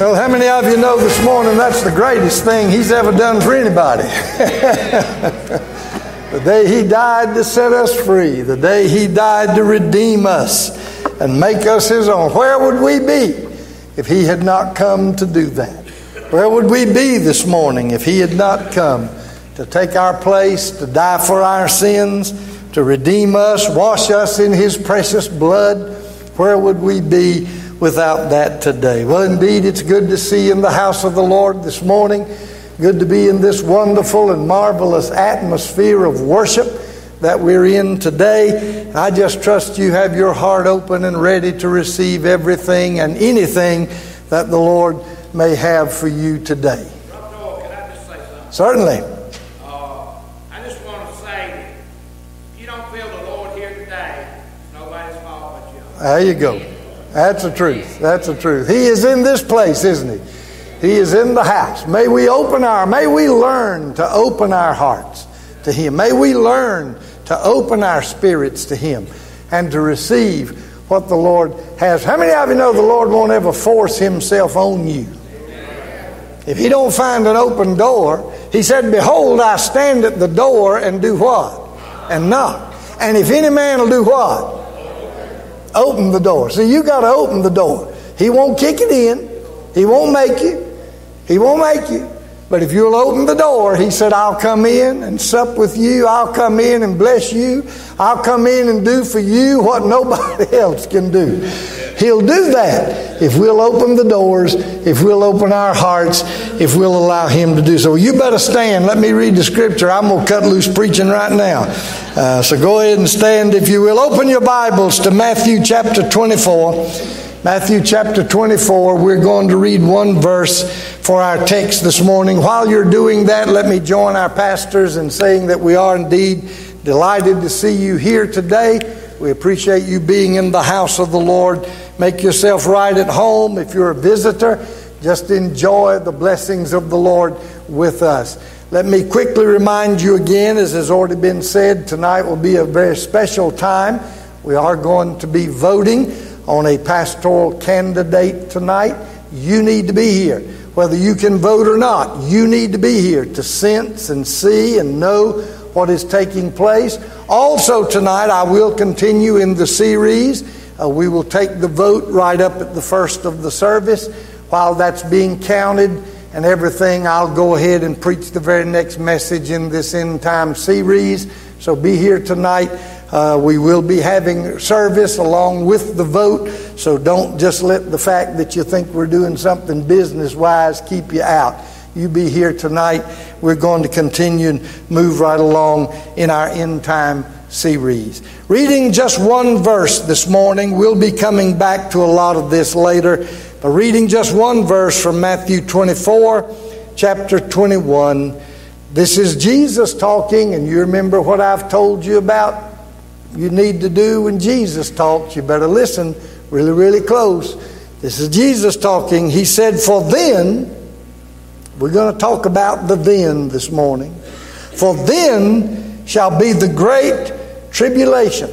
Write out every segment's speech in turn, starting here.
Well, how many of you know this morning that's the greatest thing He's ever done for anybody? the day He died to set us free, the day He died to redeem us and make us His own. Where would we be if He had not come to do that? Where would we be this morning if He had not come to take our place, to die for our sins, to redeem us, wash us in His precious blood? Where would we be? Without that today. Well, indeed, it's good to see you in the house of the Lord this morning. Good to be in this wonderful and marvelous atmosphere of worship that we're in today. I just trust you have your heart open and ready to receive everything and anything that the Lord may have for you today. Certainly. Uh, I just want to say, if you don't feel the Lord here today, nobody's fault but you. There you go. That's the truth. That's the truth. He is in this place, isn't he? He is in the house. May we open our, may we learn to open our hearts to Him. May we learn to open our spirits to Him and to receive what the Lord has. How many of you know the Lord won't ever force Himself on you? If He don't find an open door, He said, Behold, I stand at the door and do what? And knock. And if any man will do what? Open the door. See, you got to open the door. He won't kick it in. He won't make you. He won't make you. But if you'll open the door, he said, I'll come in and sup with you. I'll come in and bless you. I'll come in and do for you what nobody else can do. He'll do that if we'll open the doors, if we'll open our hearts, if we'll allow him to do so. You better stand. Let me read the scripture. I'm going to cut loose preaching right now. Uh, so go ahead and stand if you will. Open your Bibles to Matthew chapter 24. Matthew chapter 24, we're going to read one verse for our text this morning. While you're doing that, let me join our pastors in saying that we are indeed delighted to see you here today. We appreciate you being in the house of the Lord. Make yourself right at home. If you're a visitor, just enjoy the blessings of the Lord with us. Let me quickly remind you again, as has already been said, tonight will be a very special time. We are going to be voting on a pastoral candidate tonight, you need to be here. Whether you can vote or not, you need to be here to sense and see and know what is taking place. Also, tonight, I will continue in the series. Uh, we will take the vote right up at the first of the service. While that's being counted and everything, I'll go ahead and preach the very next message in this end time series. So be here tonight. Uh, we will be having service along with the vote, so don't just let the fact that you think we're doing something business wise keep you out. You be here tonight. We're going to continue and move right along in our end time series. Reading just one verse this morning, we'll be coming back to a lot of this later, but reading just one verse from Matthew 24, chapter 21. This is Jesus talking, and you remember what I've told you about you need to do when Jesus talks. You better listen really, really close. This is Jesus talking. He said, For then, we're going to talk about the then this morning. For then shall be the great tribulation,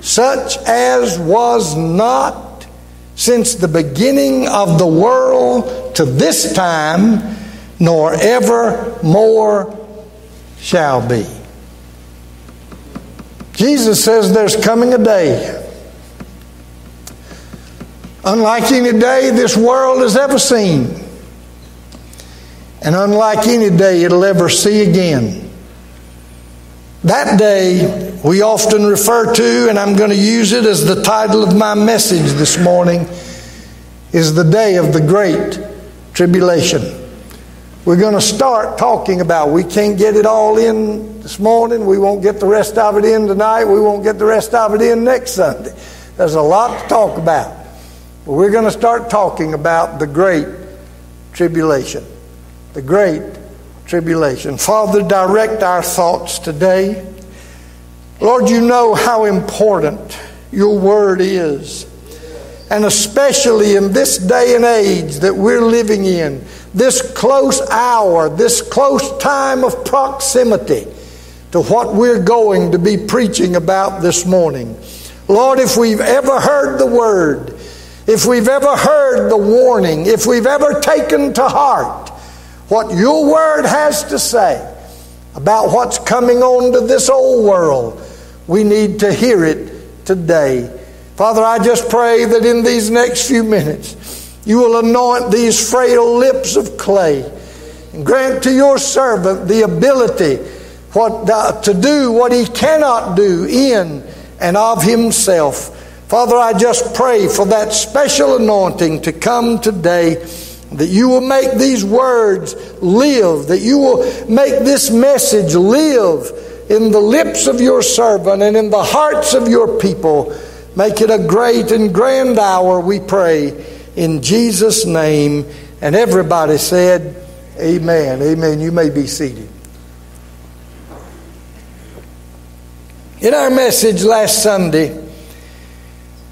such as was not since the beginning of the world to this time, nor ever more shall be. Jesus says there's coming a day, unlike any day this world has ever seen, and unlike any day it'll ever see again. That day we often refer to, and I'm going to use it as the title of my message this morning, is the day of the Great Tribulation. We're going to start talking about. We can't get it all in this morning. We won't get the rest of it in tonight. We won't get the rest of it in next Sunday. There's a lot to talk about. But we're going to start talking about the great tribulation. The great tribulation. Father, direct our thoughts today. Lord, you know how important your word is. And especially in this day and age that we're living in, this close hour, this close time of proximity to what we're going to be preaching about this morning. Lord, if we've ever heard the word, if we've ever heard the warning, if we've ever taken to heart what your word has to say about what's coming on to this old world, we need to hear it today. Father, I just pray that in these next few minutes, you will anoint these frail lips of clay and grant to your servant the ability what, uh, to do what he cannot do in and of himself. Father, I just pray for that special anointing to come today, that you will make these words live, that you will make this message live in the lips of your servant and in the hearts of your people. Make it a great and grand hour, we pray, in Jesus' name. And everybody said, Amen. Amen. You may be seated. In our message last Sunday,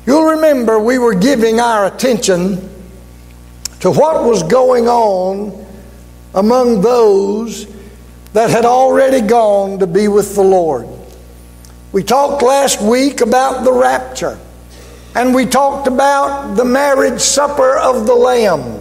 You'll remember we were giving our attention to what was going on among those that had already gone to be with the Lord. We talked last week about the rapture, and we talked about the marriage supper of the Lamb,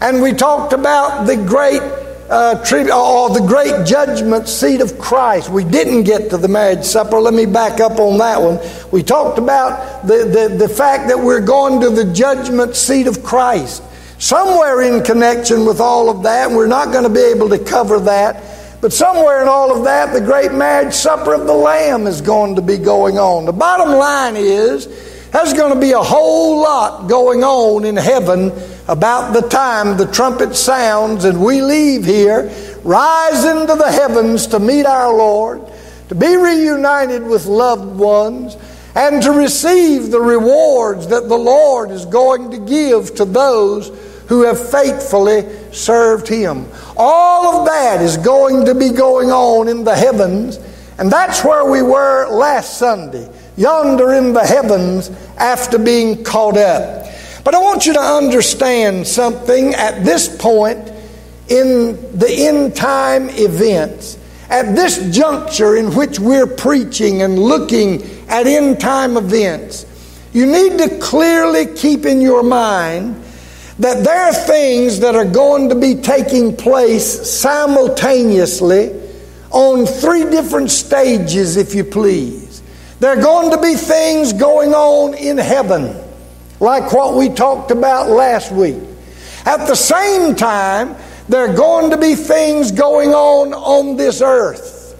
and we talked about the great uh, or the great judgment seat of Christ. We didn't get to the marriage supper. Let me back up on that one. We talked about the, the, the fact that we're going to the judgment seat of Christ. Somewhere in connection with all of that, we're not going to be able to cover that. But somewhere in all of that, the great marriage supper of the Lamb is going to be going on. The bottom line is, there's going to be a whole lot going on in heaven about the time the trumpet sounds and we leave here, rise into the heavens to meet our Lord, to be reunited with loved ones, and to receive the rewards that the Lord is going to give to those who have faithfully served Him. All of that is going to be going on in the heavens, and that's where we were last Sunday, yonder in the heavens after being caught up. But I want you to understand something at this point in the end time events. At this juncture in which we're preaching and looking at end time events, you need to clearly keep in your mind that there are things that are going to be taking place simultaneously on three different stages, if you please. There are going to be things going on in heaven like what we talked about last week. At the same time, there are going to be things going on on this earth.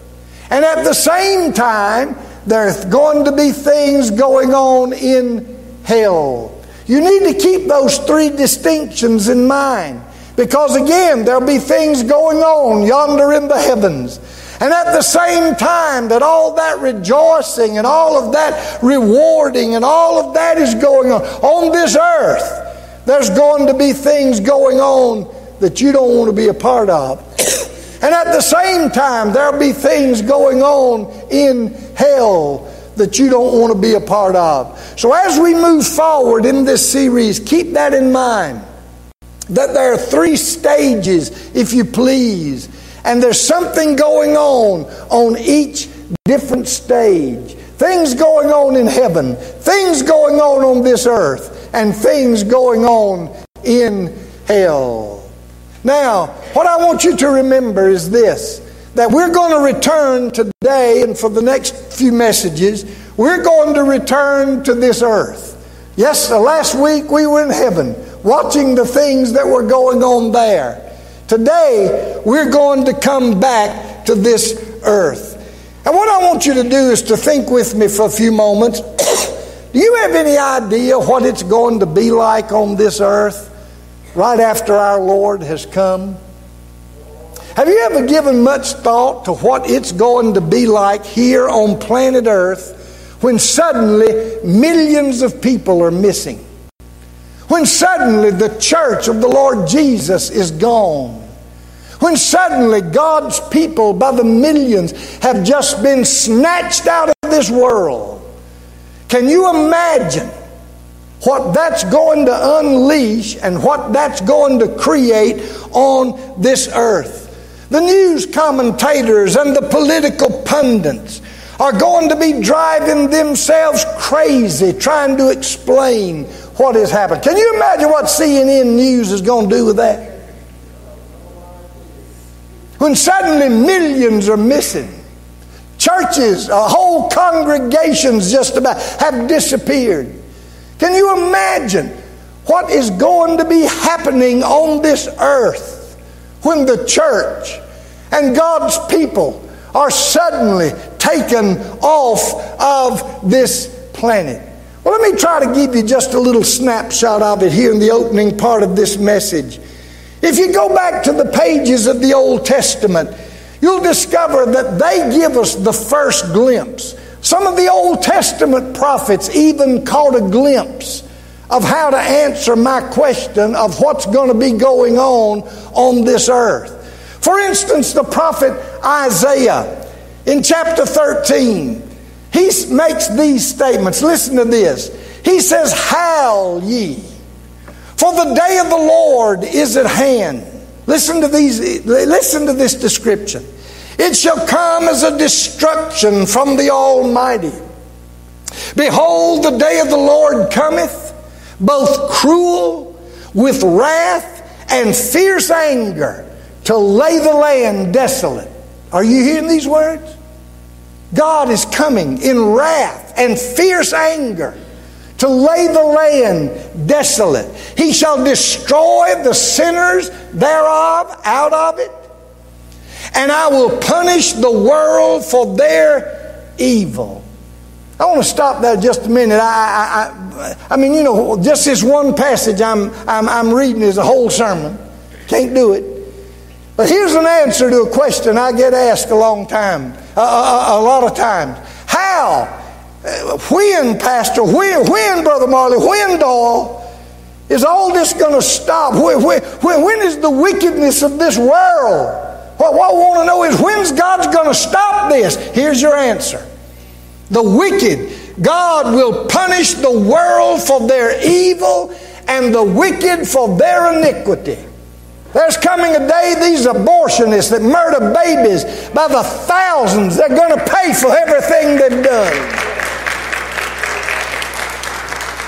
And at the same time, there's going to be things going on in hell. You need to keep those three distinctions in mind. Because again, there'll be things going on yonder in the heavens. And at the same time that all that rejoicing and all of that rewarding and all of that is going on on this earth, there's going to be things going on that you don't want to be a part of. and at the same time, there'll be things going on in hell that you don't want to be a part of. So as we move forward in this series, keep that in mind. That there are three stages, if you please, and there's something going on on each different stage. Things going on in heaven, things going on on this earth, and things going on in hell. Now, what I want you to remember is this that we're going to return today and for the next few messages, we're going to return to this earth. Yes, the last week we were in heaven watching the things that were going on there. Today, we're going to come back to this earth. And what I want you to do is to think with me for a few moments. do you have any idea what it's going to be like on this earth right after our Lord has come? Have you ever given much thought to what it's going to be like here on planet Earth when suddenly millions of people are missing? When suddenly the church of the Lord Jesus is gone. When suddenly God's people by the millions have just been snatched out of this world. Can you imagine what that's going to unleash and what that's going to create on this earth? The news commentators and the political pundits are going to be driving themselves crazy trying to explain what has happened. Can you imagine what CNN News is going to do with that? When suddenly millions are missing. Churches, uh, whole congregations just about have disappeared. Can you imagine what is going to be happening on this earth when the church and God's people are suddenly taken off of this planet? Well, let me try to give you just a little snapshot of it here in the opening part of this message. If you go back to the pages of the Old Testament, you'll discover that they give us the first glimpse. Some of the Old Testament prophets even caught a glimpse of how to answer my question of what's going to be going on on this earth. For instance, the prophet Isaiah in chapter 13, he makes these statements. Listen to this. He says, Howl ye, for the day of the Lord is at hand. Listen to these, listen to this description. It shall come as a destruction from the Almighty. Behold, the day of the Lord cometh, both cruel with wrath and fierce anger, to lay the land desolate. Are you hearing these words? God is coming in wrath and fierce anger to lay the land desolate. He shall destroy the sinners thereof out of it and I will punish the world for their evil. I want to stop there just a minute. I, I, I, I mean, you know, just this one passage I'm, I'm, I'm reading is a whole sermon. Can't do it. But here's an answer to a question I get asked a long time, a, a, a lot of times. How? Uh, when, Pastor? When, when Brother Marley? When, Doyle? Is all this going to stop? When, when, when is the wickedness of this world? What, what I want to know is when's God's going to stop this? Here's your answer. The wicked, God will punish the world for their evil and the wicked for their iniquity. There's coming a day these abortionists that murder babies by the thousands, they're going to pay for everything they've done.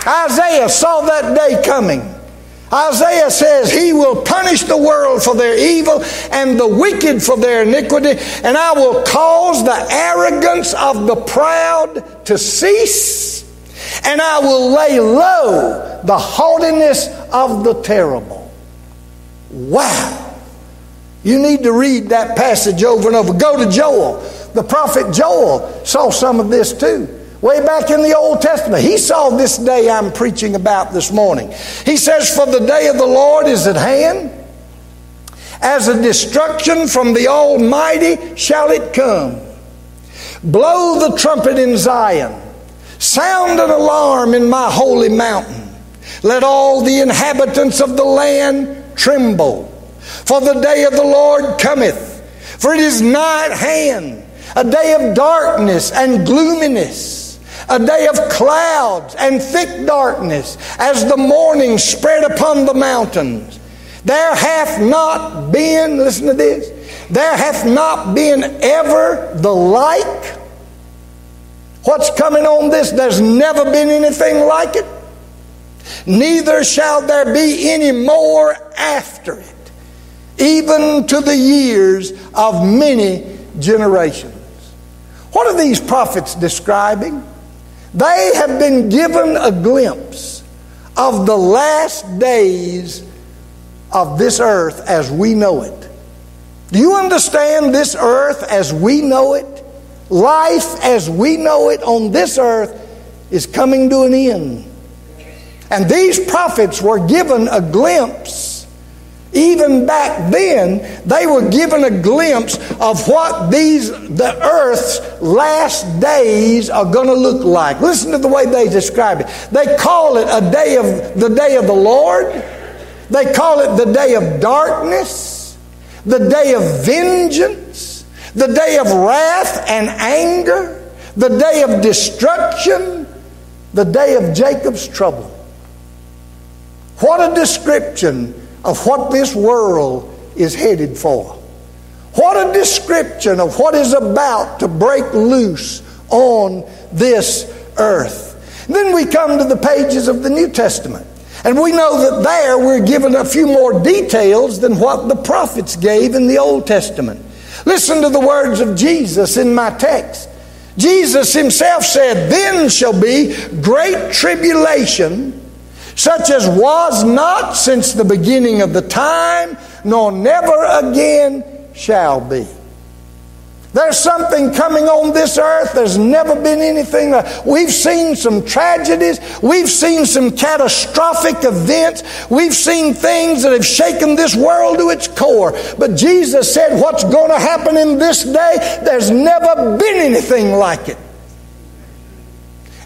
Isaiah saw that day coming. Isaiah says, He will punish the world for their evil and the wicked for their iniquity, and I will cause the arrogance of the proud to cease, and I will lay low the haughtiness of the terrible. Wow. You need to read that passage over and over. Go to Joel. The prophet Joel saw some of this too. Way back in the Old Testament, he saw this day I'm preaching about this morning. He says, For the day of the Lord is at hand. As a destruction from the Almighty shall it come. Blow the trumpet in Zion. Sound an alarm in my holy mountain. Let all the inhabitants of the land tremble. For the day of the Lord cometh. For it is nigh at hand, a day of darkness and gloominess a day of clouds and thick darkness as the morning spread upon the mountains. There hath not been, listen to this, there hath not been ever the like. What's coming on this? There's never been anything like it. Neither shall there be any more after it, even to the years of many generations. What are these prophets describing? They have been given a glimpse of the last days of this earth as we know it. Do you understand this earth as we know it? Life as we know it on this earth is coming to an end. And these prophets were given a glimpse even back then, they were given a glimpse of what these the earth's last days are going to look like. Listen to the way they describe it. They call it a day of the day of the Lord. They call it the day of darkness, the day of vengeance, the day of wrath and anger, the day of destruction, the day of Jacob's trouble. What a description of what this world is headed for. What a description of what is about to break loose on this earth. Then we come to the pages of the New Testament. And we know that there we're given a few more details than what the prophets gave in the Old Testament. Listen to the words of Jesus in my text. Jesus himself said, Then shall be great tribulation, such as was not since the beginning of the time, nor never again shall be. There's something coming on this earth. There's never been anything We've seen some tragedies. We've seen some catastrophic events. We've seen things that have shaken this world to its core. But Jesus said, What's going to happen in this day? There's never been anything like it.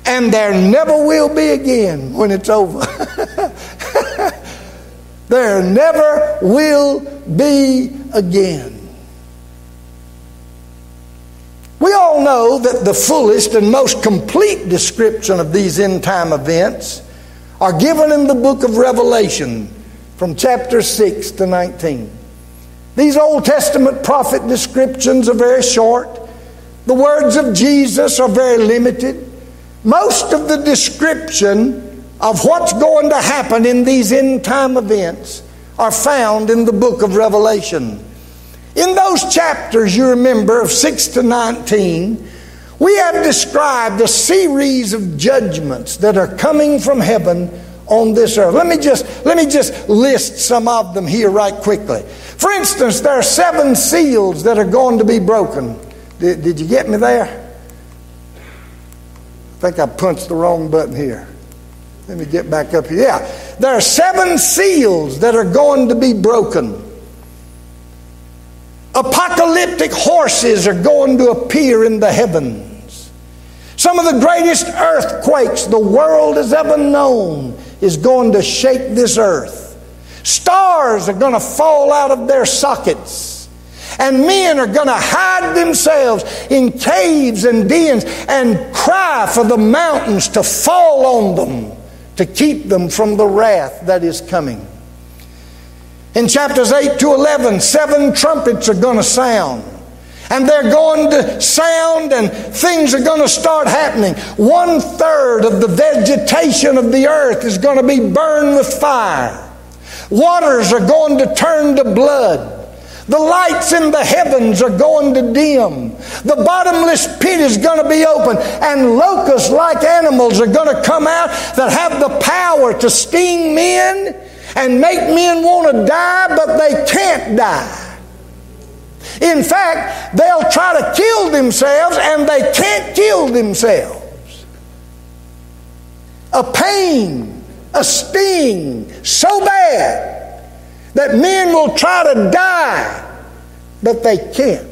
And there never will be again when it's over. there never will be again. We all know that the fullest and most complete description of these end time events are given in the book of Revelation from chapter 6 to 19. These Old Testament prophet descriptions are very short. The words of Jesus are very limited. Most of the description of what's going to happen in these end time events are found in the book of Revelation. In those chapters, you remember, of 6 to 19, we have described a series of judgments that are coming from heaven on this earth. Let me just, let me just list some of them here right quickly. For instance, there are seven seals that are going to be broken. Did, did you get me there? I think I punched the wrong button here. Let me get back up here. Yeah. There are seven seals that are going to be broken. Apocalyptic horses are going to appear in the heavens. Some of the greatest earthquakes the world has ever known is going to shake this earth. Stars are going to fall out of their sockets. And men are going to hide themselves in caves and dens and cry for the mountains to fall on them to keep them from the wrath that is coming. In chapters 8 to 11, seven trumpets are going to sound. And they're going to sound, and things are going to start happening. One third of the vegetation of the earth is going to be burned with fire. Waters are going to turn to blood. The lights in the heavens are going to dim. The bottomless pit is going to be open. And locust like animals are going to come out that have the power to sting men and make men want to die, but they can't die. In fact, they'll try to kill themselves and they can't kill themselves. A pain, a sting so bad that men will try to die, but they can't.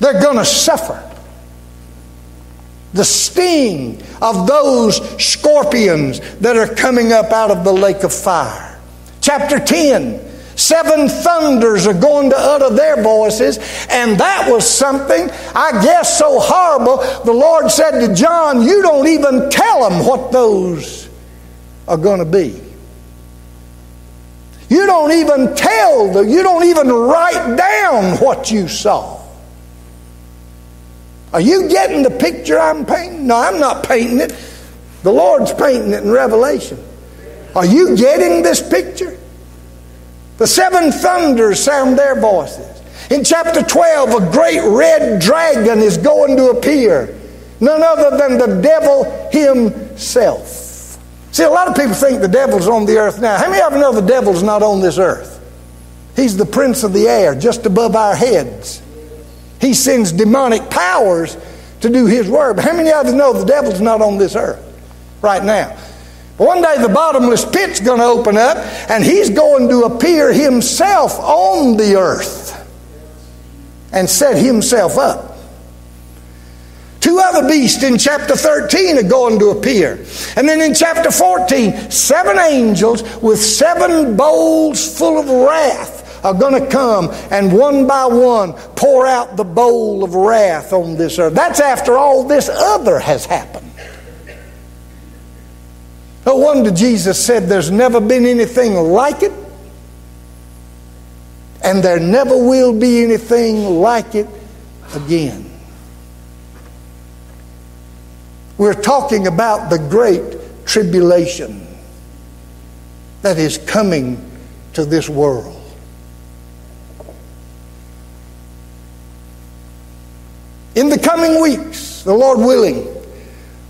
They're going to suffer the sting of those scorpions that are coming up out of the lake of fire. Chapter 10 Seven thunders are going to utter their voices, and that was something, I guess, so horrible. The Lord said to John, You don't even tell them what those are going to be. You don't even tell them, you don't even write down what you saw. Are you getting the picture I'm painting? No, I'm not painting it. The Lord's painting it in Revelation. Are you getting this picture? The seven thunders sound their voices. In chapter 12, a great red dragon is going to appear. None other than the devil himself. See, a lot of people think the devil's on the earth now. How many of you know the devil's not on this earth? He's the prince of the air, just above our heads. He sends demonic powers to do his work. But how many of you know the devil's not on this earth right now? One day the bottomless pit's going to open up and he's going to appear himself on the earth and set himself up. Two other beasts in chapter 13 are going to appear. And then in chapter 14, seven angels with seven bowls full of wrath are going to come and one by one pour out the bowl of wrath on this earth. That's after all this other has happened. No wonder Jesus said there's never been anything like it, and there never will be anything like it again. We're talking about the great tribulation that is coming to this world. In the coming weeks, the Lord willing,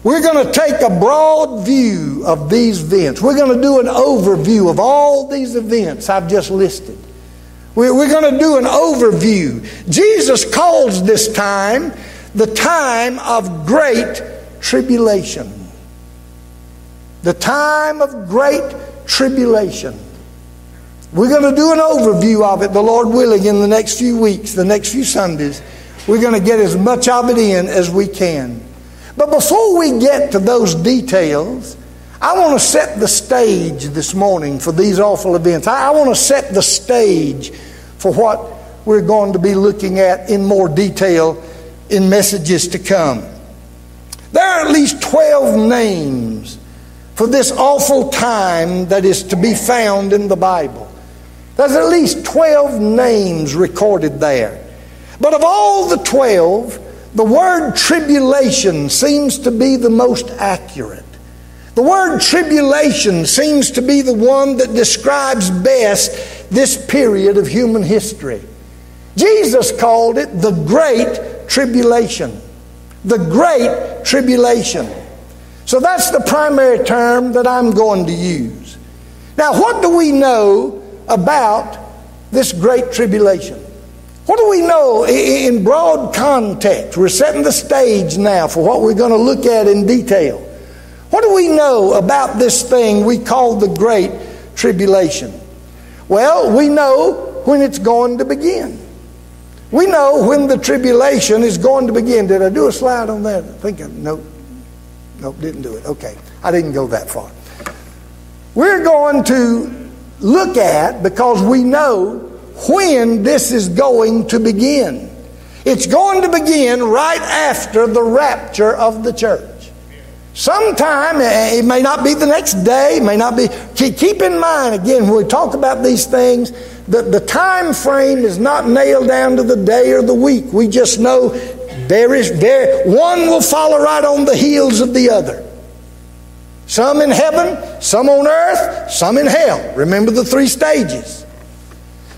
we're going to take a broad view of these events. We're going to do an overview of all these events I've just listed. We're going to do an overview. Jesus calls this time the time of great tribulation. The time of great tribulation. We're going to do an overview of it, the Lord willing, in the next few weeks, the next few Sundays. We're going to get as much of it in as we can. But before we get to those details, I want to set the stage this morning for these awful events. I, want to set the stage for what we're going to be looking at in more detail in messages to come. There are at least 12 names for this awful time that is to be found in the Bible. There's at least 12 names recorded there. But of all the 12, the word tribulation seems to be the most accurate. The word tribulation seems to be the one that describes best this period of human history. Jesus called it the Great Tribulation. The Great Tribulation. So that's the primary term that I'm going to use. Now, what do we know about this Great Tribulation? What do we know in broad context? We're setting the stage now for what we're going to look at in detail. What do we know about this thing we call the Great Tribulation? Well, we know when it's going to begin. We know when the tribulation is going to begin. Did I do a slide on that? I think I, nope. Nope, didn't do it. Okay. I didn't go that far. We're going to look at, because we know when this is going to begin. It's going to begin right after the rapture of the church. Sometime, eh, it may not be the next day, it may not be. Keep in mind, again, when we talk about these things, that the time frame is not nailed down to the day or the week. We just know there is there one will follow right on the heels of the other. Some in heaven, some on earth, some in hell. Remember the three stages.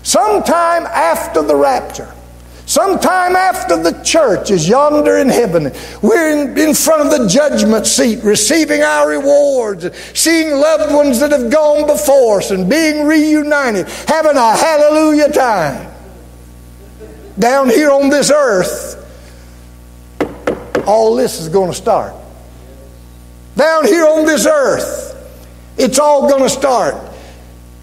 Sometime after the rapture, sometime after the church is yonder in heaven, we're in, in front of the judgment seat receiving our rewards, seeing loved ones that have gone before us and being reunited, having a hallelujah time. Down here on this earth, all this is going to start. Down here on this earth, it's all going to start.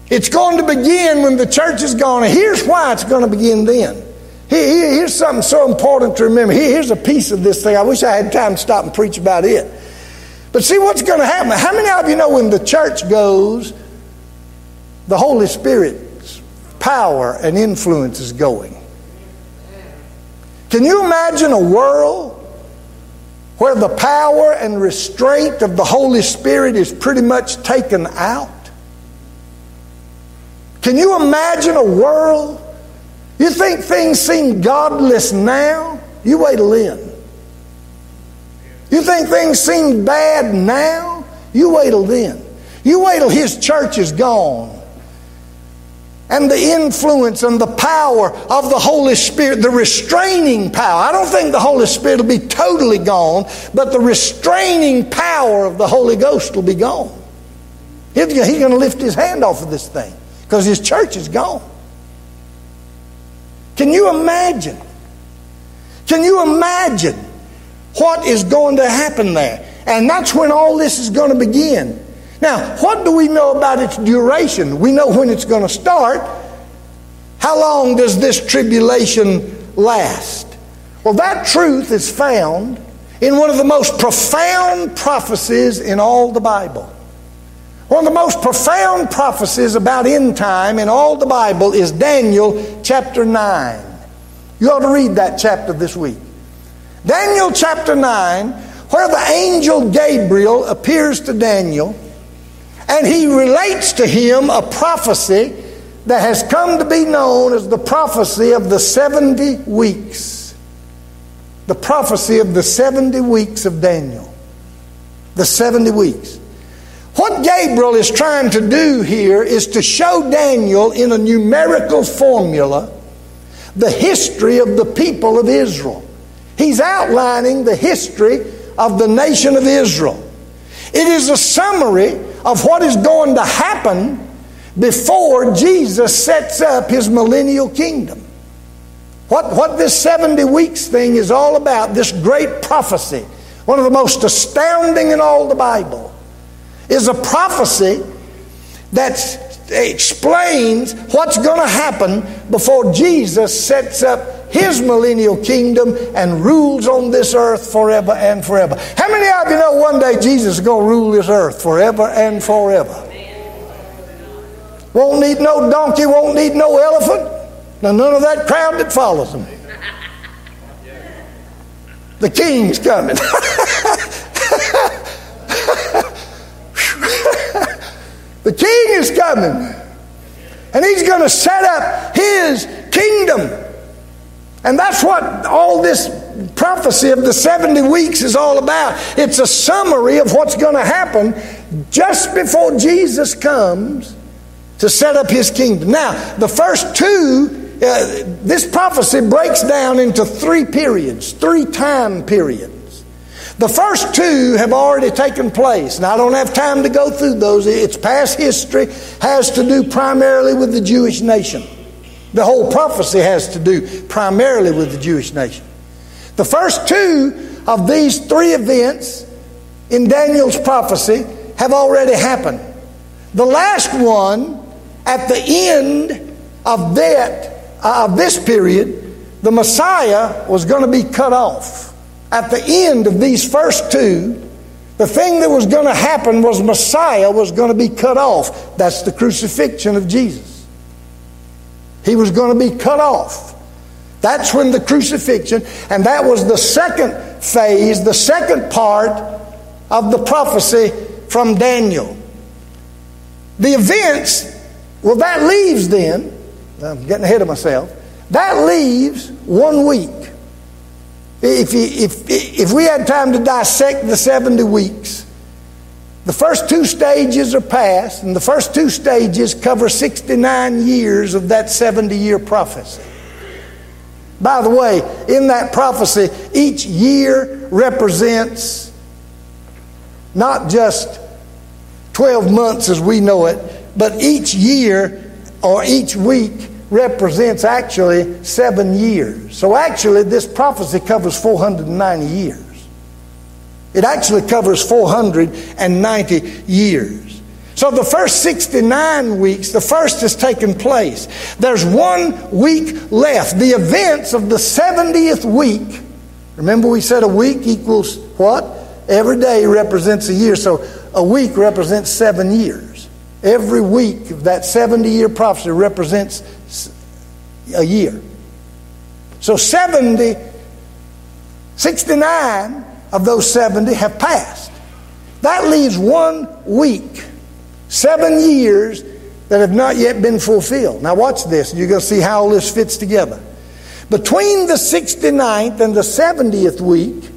It's going to begin when the church is gone. And here's why it's going to begin then. Here's something so important to remember. here's a piece of this thing. I wish I had time to stop and preach about it. But see what's going to happen. How many of you know when the church goes, the Holy Spirit's power and influence is going? Can you imagine a world where the power and restraint of the Holy Spirit is pretty much taken out? Can you imagine a world? You think things seem godless now? You wait till then. You think things seem bad now? You wait till then. You wait till his church is gone. And the influence and the power of the Holy Spirit, the restraining power. I don't think the Holy Spirit will be totally gone, but the restraining power of the Holy Ghost will be gone. He's going to lift his hand off of this thing because his church is gone. Can you imagine? Can you imagine what is going to happen there? And that's when all this is going to begin. Now, what do we know about its duration? We know when it's going to start. How long does this tribulation last? Well, that truth is found in one of the most profound prophecies in all the Bible. One of the most profound prophecies about end time in all the Bible is Daniel chapter 9. You ought to read that chapter this week. Daniel chapter 9, where the angel Gabriel appears to Daniel and he relates to him a prophecy that has come to be known as the prophecy of the 70 weeks. The prophecy of the 70 weeks of Daniel. The 70 weeks. What Gabriel is trying to do here is to show Daniel in a numerical formula the history of the people of Israel. He's outlining the history of the nation of Israel. It is a summary of what is going to happen before Jesus sets up his millennial kingdom. What, what this 70 weeks thing is all about, this great prophecy, one of the most astounding in all the Bible, is a prophecy that explains what's going to happen before Jesus sets up his millennial kingdom and rules on this earth forever and forever. How many of you know one day Jesus is going to rule this earth forever and forever? Won't need no donkey, won't need no elephant. Now, none of that crowd that follows him. The king's coming. the king is coming. And he's going to set up his kingdom. And that's what all this prophecy of the 70 weeks is all about. It's a summary of what's going to happen just before Jesus comes to set up his kingdom. Now, the first two uh, this prophecy breaks down into three periods, three time periods. The first two have already taken place, and I don't have time to go through those. It's past history, has to do primarily with the Jewish nation. The whole prophecy has to do primarily with the Jewish nation. The first two of these three events in Daniel's prophecy have already happened. The last one, at the end of that uh, of this period, the Messiah was going to be cut off. At the end of these first two, the thing that was going to happen was Messiah was going to be cut off. That's the crucifixion of Jesus. He was going to be cut off. That's when the crucifixion, and that was the second phase, the second part of the prophecy from Daniel. The events, well, that leaves then I'm getting ahead of myself. That leaves one week. If, if, if we had time to dissect the 70 weeks, the first two stages are past, and the first two stages cover 69 years of that 70 year prophecy. By the way, in that prophecy, each year represents not just 12 months as we know it, but each year or each week represents actually seven years. So actually, this prophecy covers 490 years. It actually covers 490 years. So the first 69 weeks, the first has taken place. There's one week left. The events of the 70th week, remember we said a week equals what? Every day represents a year. So a week represents seven years. Every week of that 70 year prophecy represents a year. So 70, 69 of those 70 have passed. That leaves one week, seven years that have not yet been fulfilled. Now, watch this. You're going to see how all this fits together. Between the 69th and the 70th week,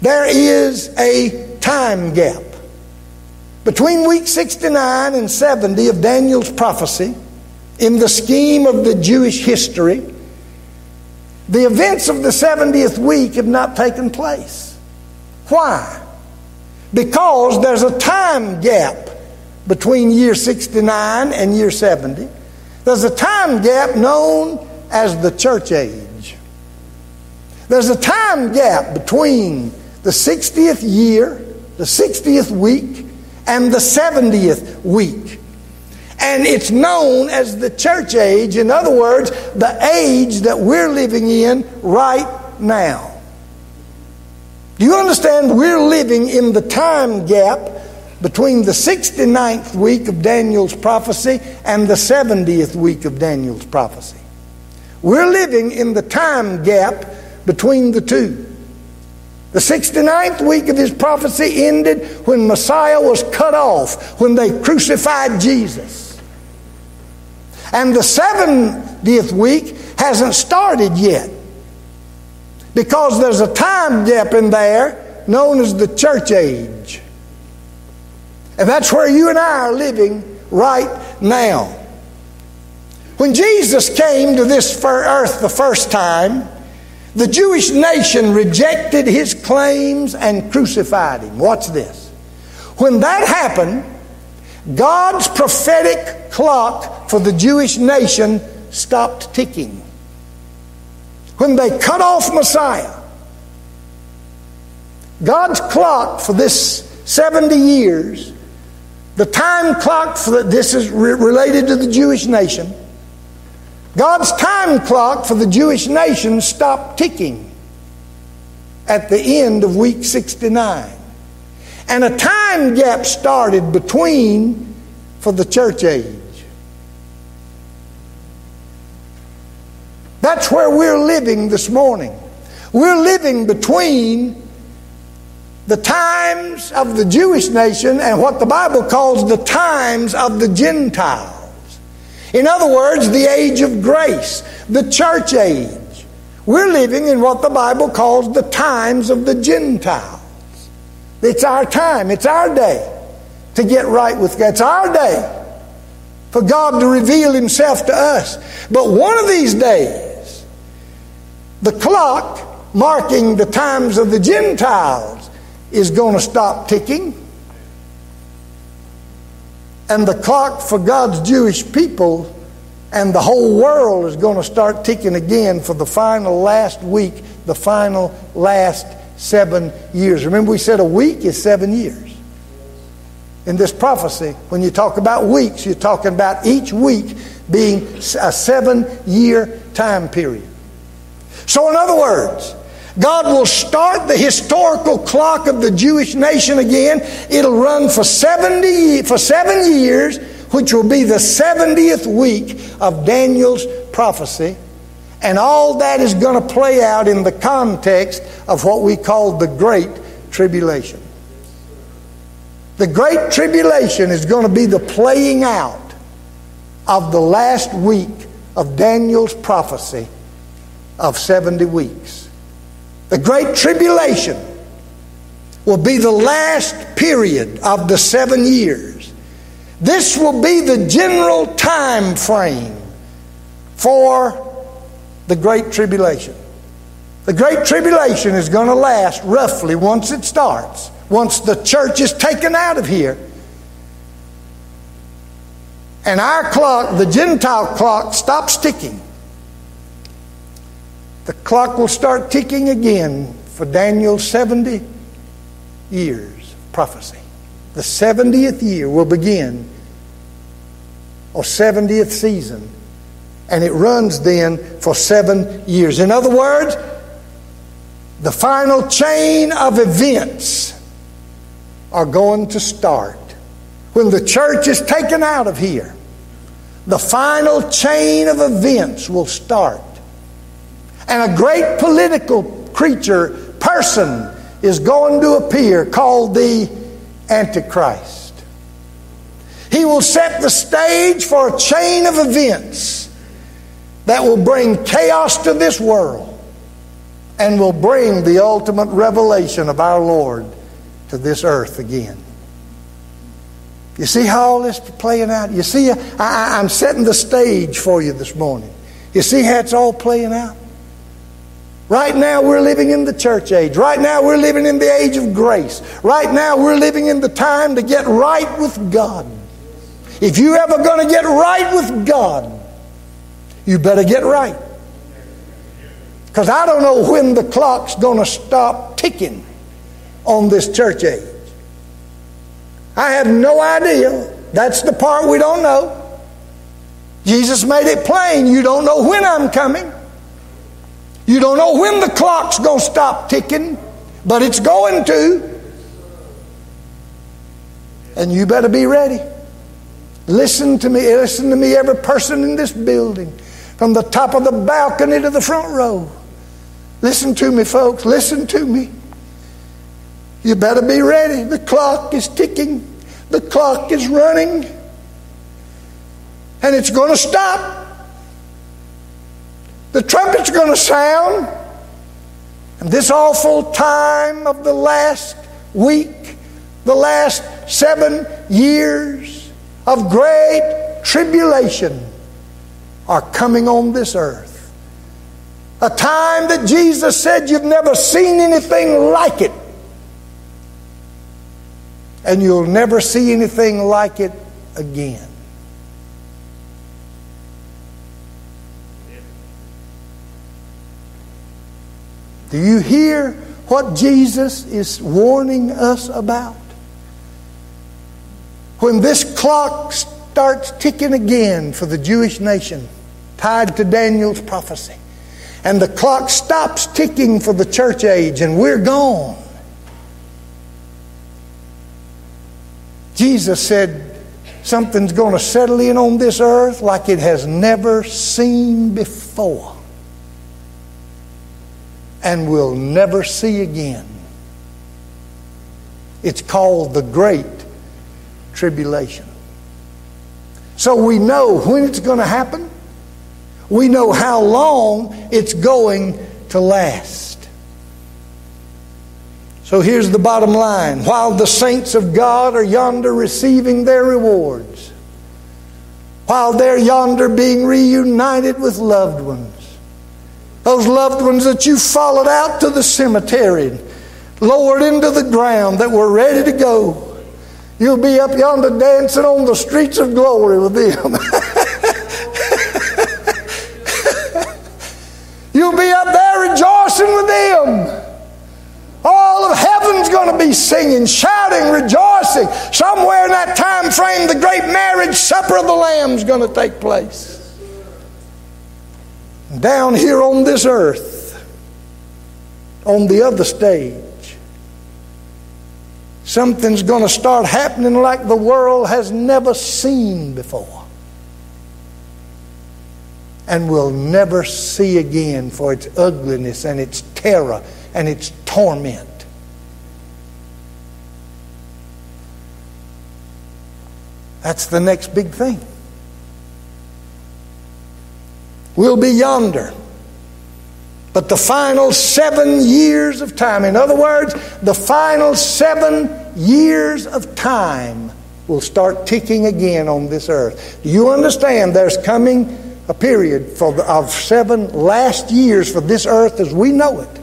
there is a time gap. Between week 69 and 70 of Daniel's prophecy, in the scheme of the Jewish history, the events of the 70th week have not taken place. Why? Because there's a time gap between year 69 and year 70. There's a time gap known as the church age. There's a time gap between the 60th year, the 60th week, and the 70th week. And it's known as the church age. In other words, the age that we're living in right now. Do you understand? We're living in the time gap between the 69th week of Daniel's prophecy and the 70th week of Daniel's prophecy. We're living in the time gap between the two. The 69th week of his prophecy ended when Messiah was cut off, when they crucified Jesus. And the 70th week hasn't started yet because there's a time gap in there known as the church age. And that's where you and I are living right now. When Jesus came to this earth the first time, the Jewish nation rejected his claims and crucified him. Watch this. When that happened, God's prophetic clock for the Jewish nation stopped ticking. When they cut off Messiah, God's clock for this 70 years, the time clock for the, this is re- related to the Jewish nation. God's time clock for the Jewish nation stopped ticking at the end of week 69. And a time gap started between for the church age. That's where we're living this morning. We're living between the times of the Jewish nation and what the Bible calls the times of the Gentiles. In other words, the age of grace, the church age. We're living in what the Bible calls the times of the Gentiles. It's our time, it's our day to get right with God. It's our day for God to reveal Himself to us. But one of these days, the clock marking the times of the Gentiles is going to stop ticking. And the clock for God's Jewish people and the whole world is going to start ticking again for the final last week, the final last seven years. Remember, we said a week is seven years. In this prophecy, when you talk about weeks, you're talking about each week being a seven year time period. So, in other words, God will start the historical clock of the Jewish nation again. It'll run for 70 for 7 years, which will be the 70th week of Daniel's prophecy. And all that is going to play out in the context of what we call the Great Tribulation. The Great Tribulation is going to be the playing out of the last week of Daniel's prophecy of 70 weeks. The Great Tribulation will be the last period of the seven years. This will be the general time frame for the Great Tribulation. The Great Tribulation is going to last roughly once it starts, once the church is taken out of here. And our clock, the Gentile clock, stops ticking the clock will start ticking again for Daniel's 70 years of prophecy. The 70th year will begin, or 70th season, and it runs then for seven years. In other words, the final chain of events are going to start. When the church is taken out of here, the final chain of events will start and a great political creature, person, is going to appear called the Antichrist. He will set the stage for a chain of events that will bring chaos to this world and will bring the ultimate revelation of our Lord to this earth again. You see how all this is playing out? You see, I, am setting the stage for you this morning. You see how it's all playing out? Right now, we're living in the church age. Right now, we're living in the age of grace. Right now, we're living in the time to get right with God. If you're ever going to get right with God, you better get right. Because I don't know when the clock's going to stop ticking on this church age. I have no idea. That's the part we don't know. Jesus made it plain you don't know when I'm coming. You don't know when the clock's going to stop ticking, but it's going to. And you better be ready. Listen to me, listen to me, every person in this building, from the top of the balcony to the front row. Listen to me, folks, listen to me. You better be ready. The clock is ticking, the clock is running, and it's going to stop. The trumpet's going to sound. And this awful time of the last week, the last seven years of great tribulation are coming on this earth. A time that Jesus said you've never seen anything like it. And you'll never see anything like it again. Do you hear what Jesus is warning us about? When this clock starts ticking again for the Jewish nation, tied to Daniel's prophecy, and the clock stops ticking for the church age, and we're gone. Jesus said, Something's going to settle in on this earth like it has never seen before and will never see again. It's called the Great Tribulation. So we know when it's going to happen, we know how long it's going to last. So here's the bottom line while the saints of God are yonder receiving their rewards, while they're yonder being reunited with loved ones, those loved ones that you followed out to the cemetery, lowered into the ground, that were ready to go. You'll be up yonder dancing on the streets of glory with them. You'll be up there rejoicing with them. All of heaven's going to be singing, shouting, rejoicing. Somewhere in that time frame, the great marriage supper of the Lamb's going to take place down here on this earth, on the other stage, something's going to start happening like the world has never seen before. And will never see again for its ugliness and its terror and its torment. That's the next big thing. We'll be yonder. But the final seven years of time, in other words, the final seven years of time will start ticking again on this earth. Do you understand there's coming a period for the, of seven last years for this earth as we know it?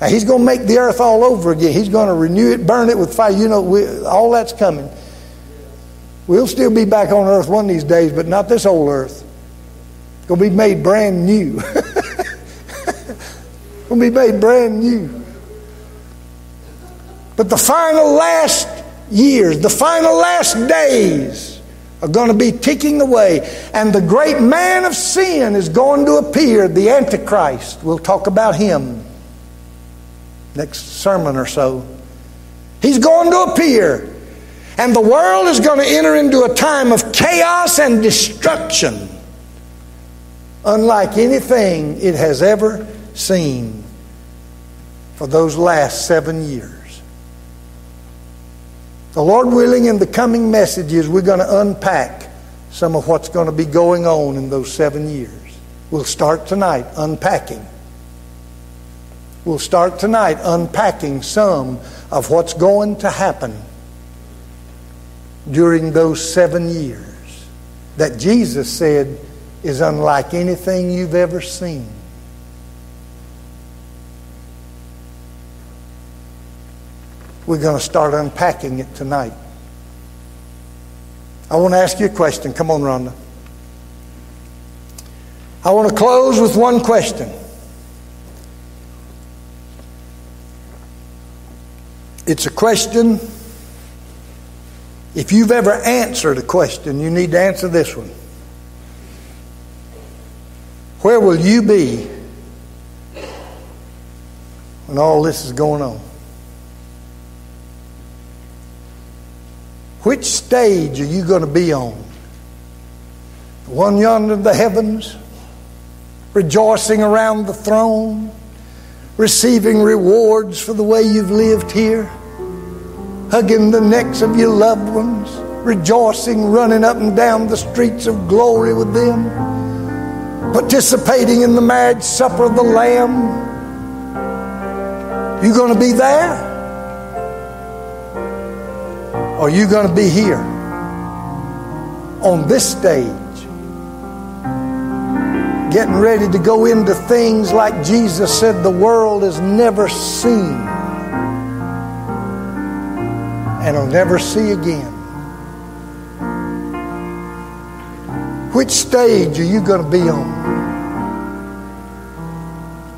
Now, he's going to make the earth all over again. He's going to renew it, burn it with fire. You know, we, all that's coming. We'll still be back on earth one of these days, but not this old earth. Going to be made brand new. Going to be made brand new. But the final last years, the final last days are going to be ticking away. And the great man of sin is going to appear, the Antichrist. We'll talk about him next sermon or so. He's going to appear. And the world is going to enter into a time of chaos and destruction unlike anything it has ever seen for those last seven years. The Lord willing, in the coming messages, we're going to unpack some of what's going to be going on in those seven years. We'll start tonight unpacking. We'll start tonight unpacking some of what's going to happen during those seven years that Jesus said is unlike anything you've ever seen. We're going to start unpacking it tonight. I want to ask you a question. Come on, Rhonda. I want to close with one question. It's a question. If you've ever answered a question, you need to answer this one. Where will you be when all this is going on? Which stage are you going to be on? The one yonder in the heavens, rejoicing around the throne, receiving rewards for the way you've lived here, hugging the necks of your loved ones, rejoicing, running up and down the streets of glory with them? participating in the marriage supper of the Lamb, You going to be there? Are you going to be here on this stage? Getting ready to go into things like Jesus said the world has never seen and will never see again. Which stage are you going to be on?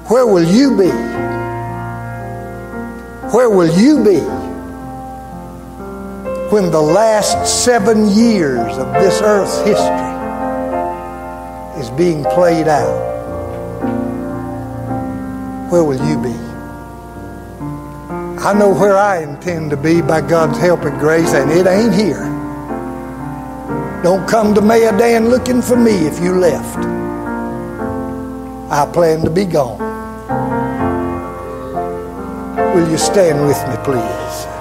Where will you be? Where will you be when the last seven years of this earth's history is being played out? Where will you be? I know where I intend to be by God's help and grace, and it ain't here. Don't come to Mayodan looking for me if you left. I plan to be gone. Will you stand with me, please?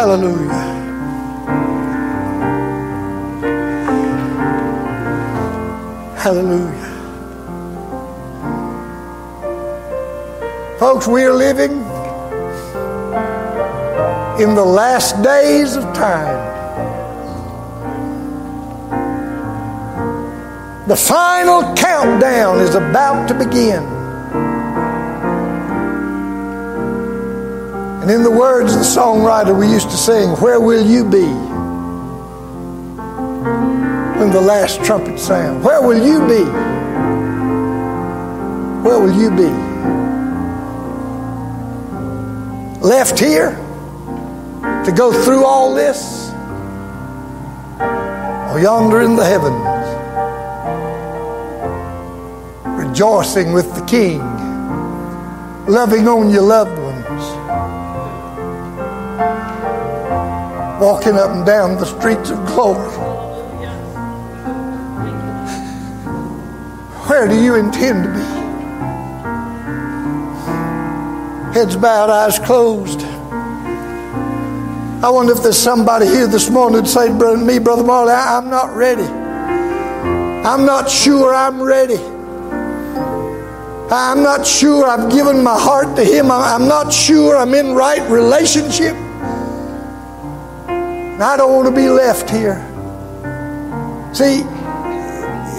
Hallelujah. Hallelujah. Folks, we are living in the last days of time. The final countdown is about to begin. And in the words of the songwriter we used to sing, Where will you be when the last trumpet sounds? Where will you be? Where will you be? Left here to go through all this? Or yonder in the heavens? rejoicing with the King, loving on your loved walking up and down the streets of glory. Where do you intend to be? Heads bowed, eyes closed. I wonder if there's somebody here this morning that say to me, Brother Marley, I'm not ready. I'm not sure I'm ready. I'm not sure I've given my heart to Him. I'm not sure I'm in right relationship. And I don't want to be left here. See,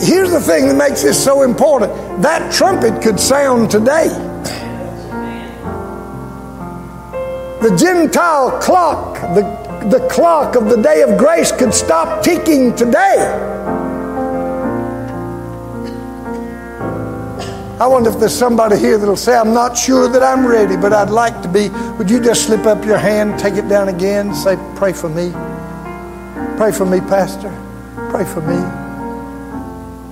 here's the thing that makes this so important that trumpet could sound today. The Gentile clock, the, the clock of the day of grace could stop ticking today. I wonder if there's somebody here that'll say, I'm not sure that I'm ready, but I'd like to be. Would you just slip up your hand, take it down again, say, Pray for me? Pray for me, Pastor. Pray for me.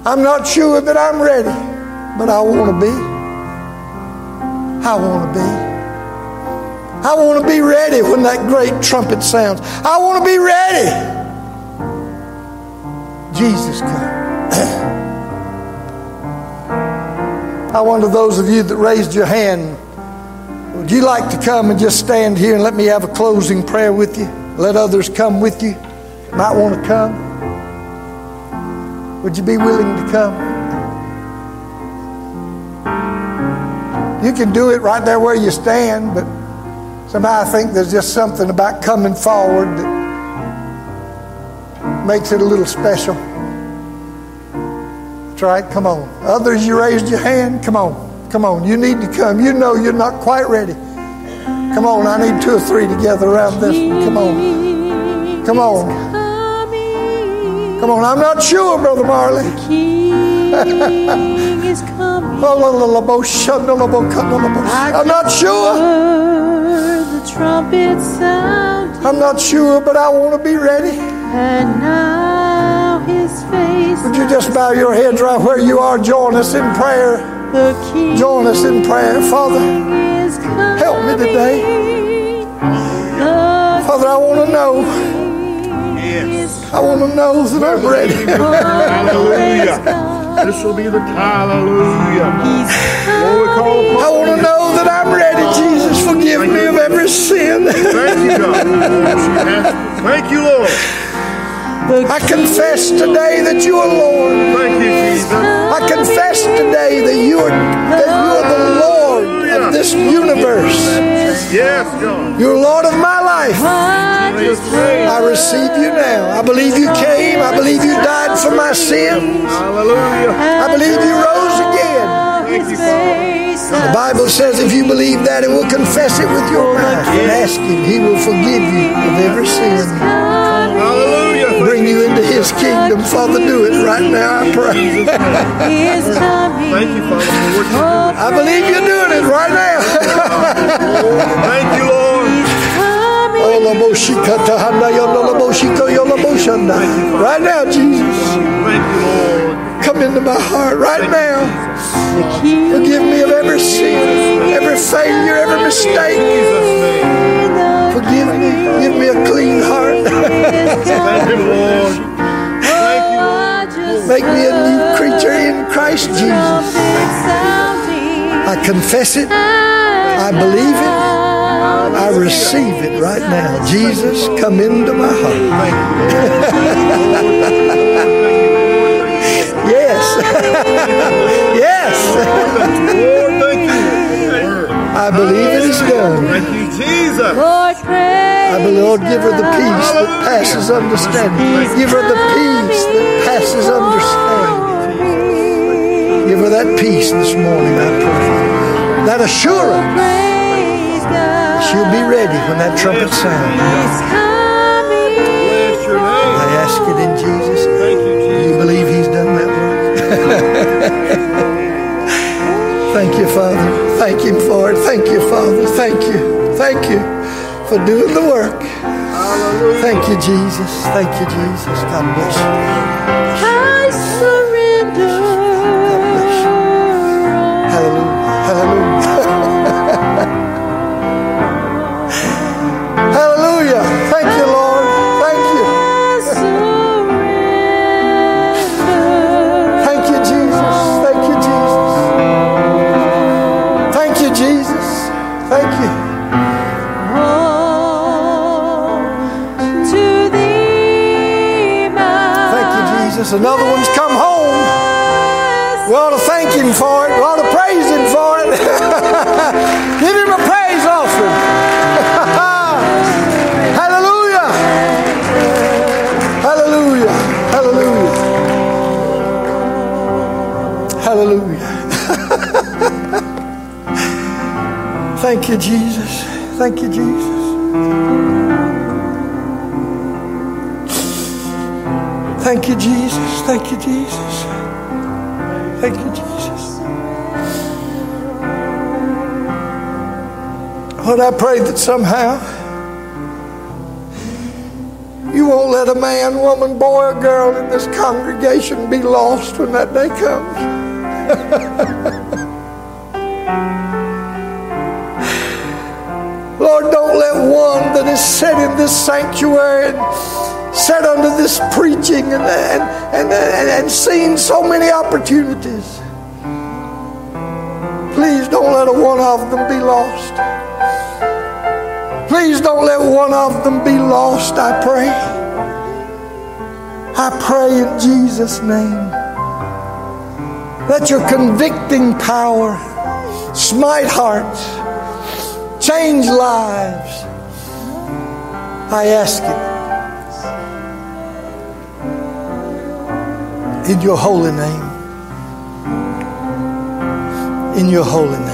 I'm not sure that I'm ready, but I want to be. I want to be. I want to be ready when that great trumpet sounds. I want to be ready. Jesus come. I wonder those of you that raised your hand, would you like to come and just stand here and let me have a closing prayer with you? Let others come with you. Might want to come. Would you be willing to come? You can do it right there where you stand, but somehow I think there's just something about coming forward that makes it a little special. That's right. Come on. Others, you raised your hand. Come on. Come on. You need to come. You know you're not quite ready. Come on. I need two or three together around this. Come on. Come on. Come on. I'm not sure, Brother Marley. King is coming. I'm not sure. The trumpet sound. I'm not sure, but I want to be ready. And now his face. Would you just bow your heads right where you are? Join us in prayer. The Join us in prayer. Father, help me today. Father, I want to know. Yes. I want to know that I'm ready. Hallelujah. This will be the hallelujah. Lord, we call upon I want to know that I'm ready. Jesus, forgive me of every sin. Thank you, God. Thank you, Lord. I confess today that you are Lord. Thank you, Jesus. I confess today that you are that you are the Lord of this universe. Yes, God. You're Lord of my life. I receive you now. I believe you came. I believe you died for my sins. Hallelujah. I believe you rose again. Thank you, Father. The Bible says if you believe that and will confess it with your mouth and ask Him, He will forgive you of every sin. You into His kingdom. Father, do it right now, I pray. He is coming. Thank you, Father, for what you're I believe you're doing it right now. Thank you, Lord. Coming. Laboshikatahanda, Yondolaboshiko, Yolaboshanda. Right now, Jesus. Thank you, Lord. Come into my heart right now. Forgive me of every sin, every failure, every mistake. Jesus' Forgive me. Give me a clean heart. Thank you, Lord. Thank you, Lord. Make me a new creature in Christ Jesus. I confess it. I believe it. I receive it right now. Jesus, come into my heart. Yes. yes. Lord, thank you. I believe it is done. Thank you, Jesus. Lord, praise I believe, Lord, give her the peace that passes understanding. Give her the peace that passes understanding. Give her that peace this morning, I pray. That assurance. Praise She'll be ready when that trumpet sounds. He's coming. Bless your name. I ask it in Jesus' name. Thank you, Do you believe He's done that work? Thank you, Father. Thank Him for it. Thank you, Father. Thank you. Thank you for doing the work. Hallelujah. Thank you, Jesus. Thank you, Jesus. God bless you. Jesus. Another one's come home. We ought to thank Him for it. We ought to praise Him for it. Give Him a praise offering. Hallelujah. Hallelujah. Hallelujah. Hallelujah. Thank you, Jesus. Thank you, Jesus. Thank you, Jesus. Thank you, Jesus. Thank you, Jesus. Lord, I pray that somehow you won't let a man, woman, boy, or girl in this congregation be lost when that day comes. Lord, don't let one that is set in this sanctuary set under this preaching and, and, and, and, and seen so many opportunities. Please don't let a one of them be lost. Please don't let one of them be lost, I pray. I pray in Jesus' name. Let your convicting power smite hearts, change lives. I ask it in your holy name. In your holy name.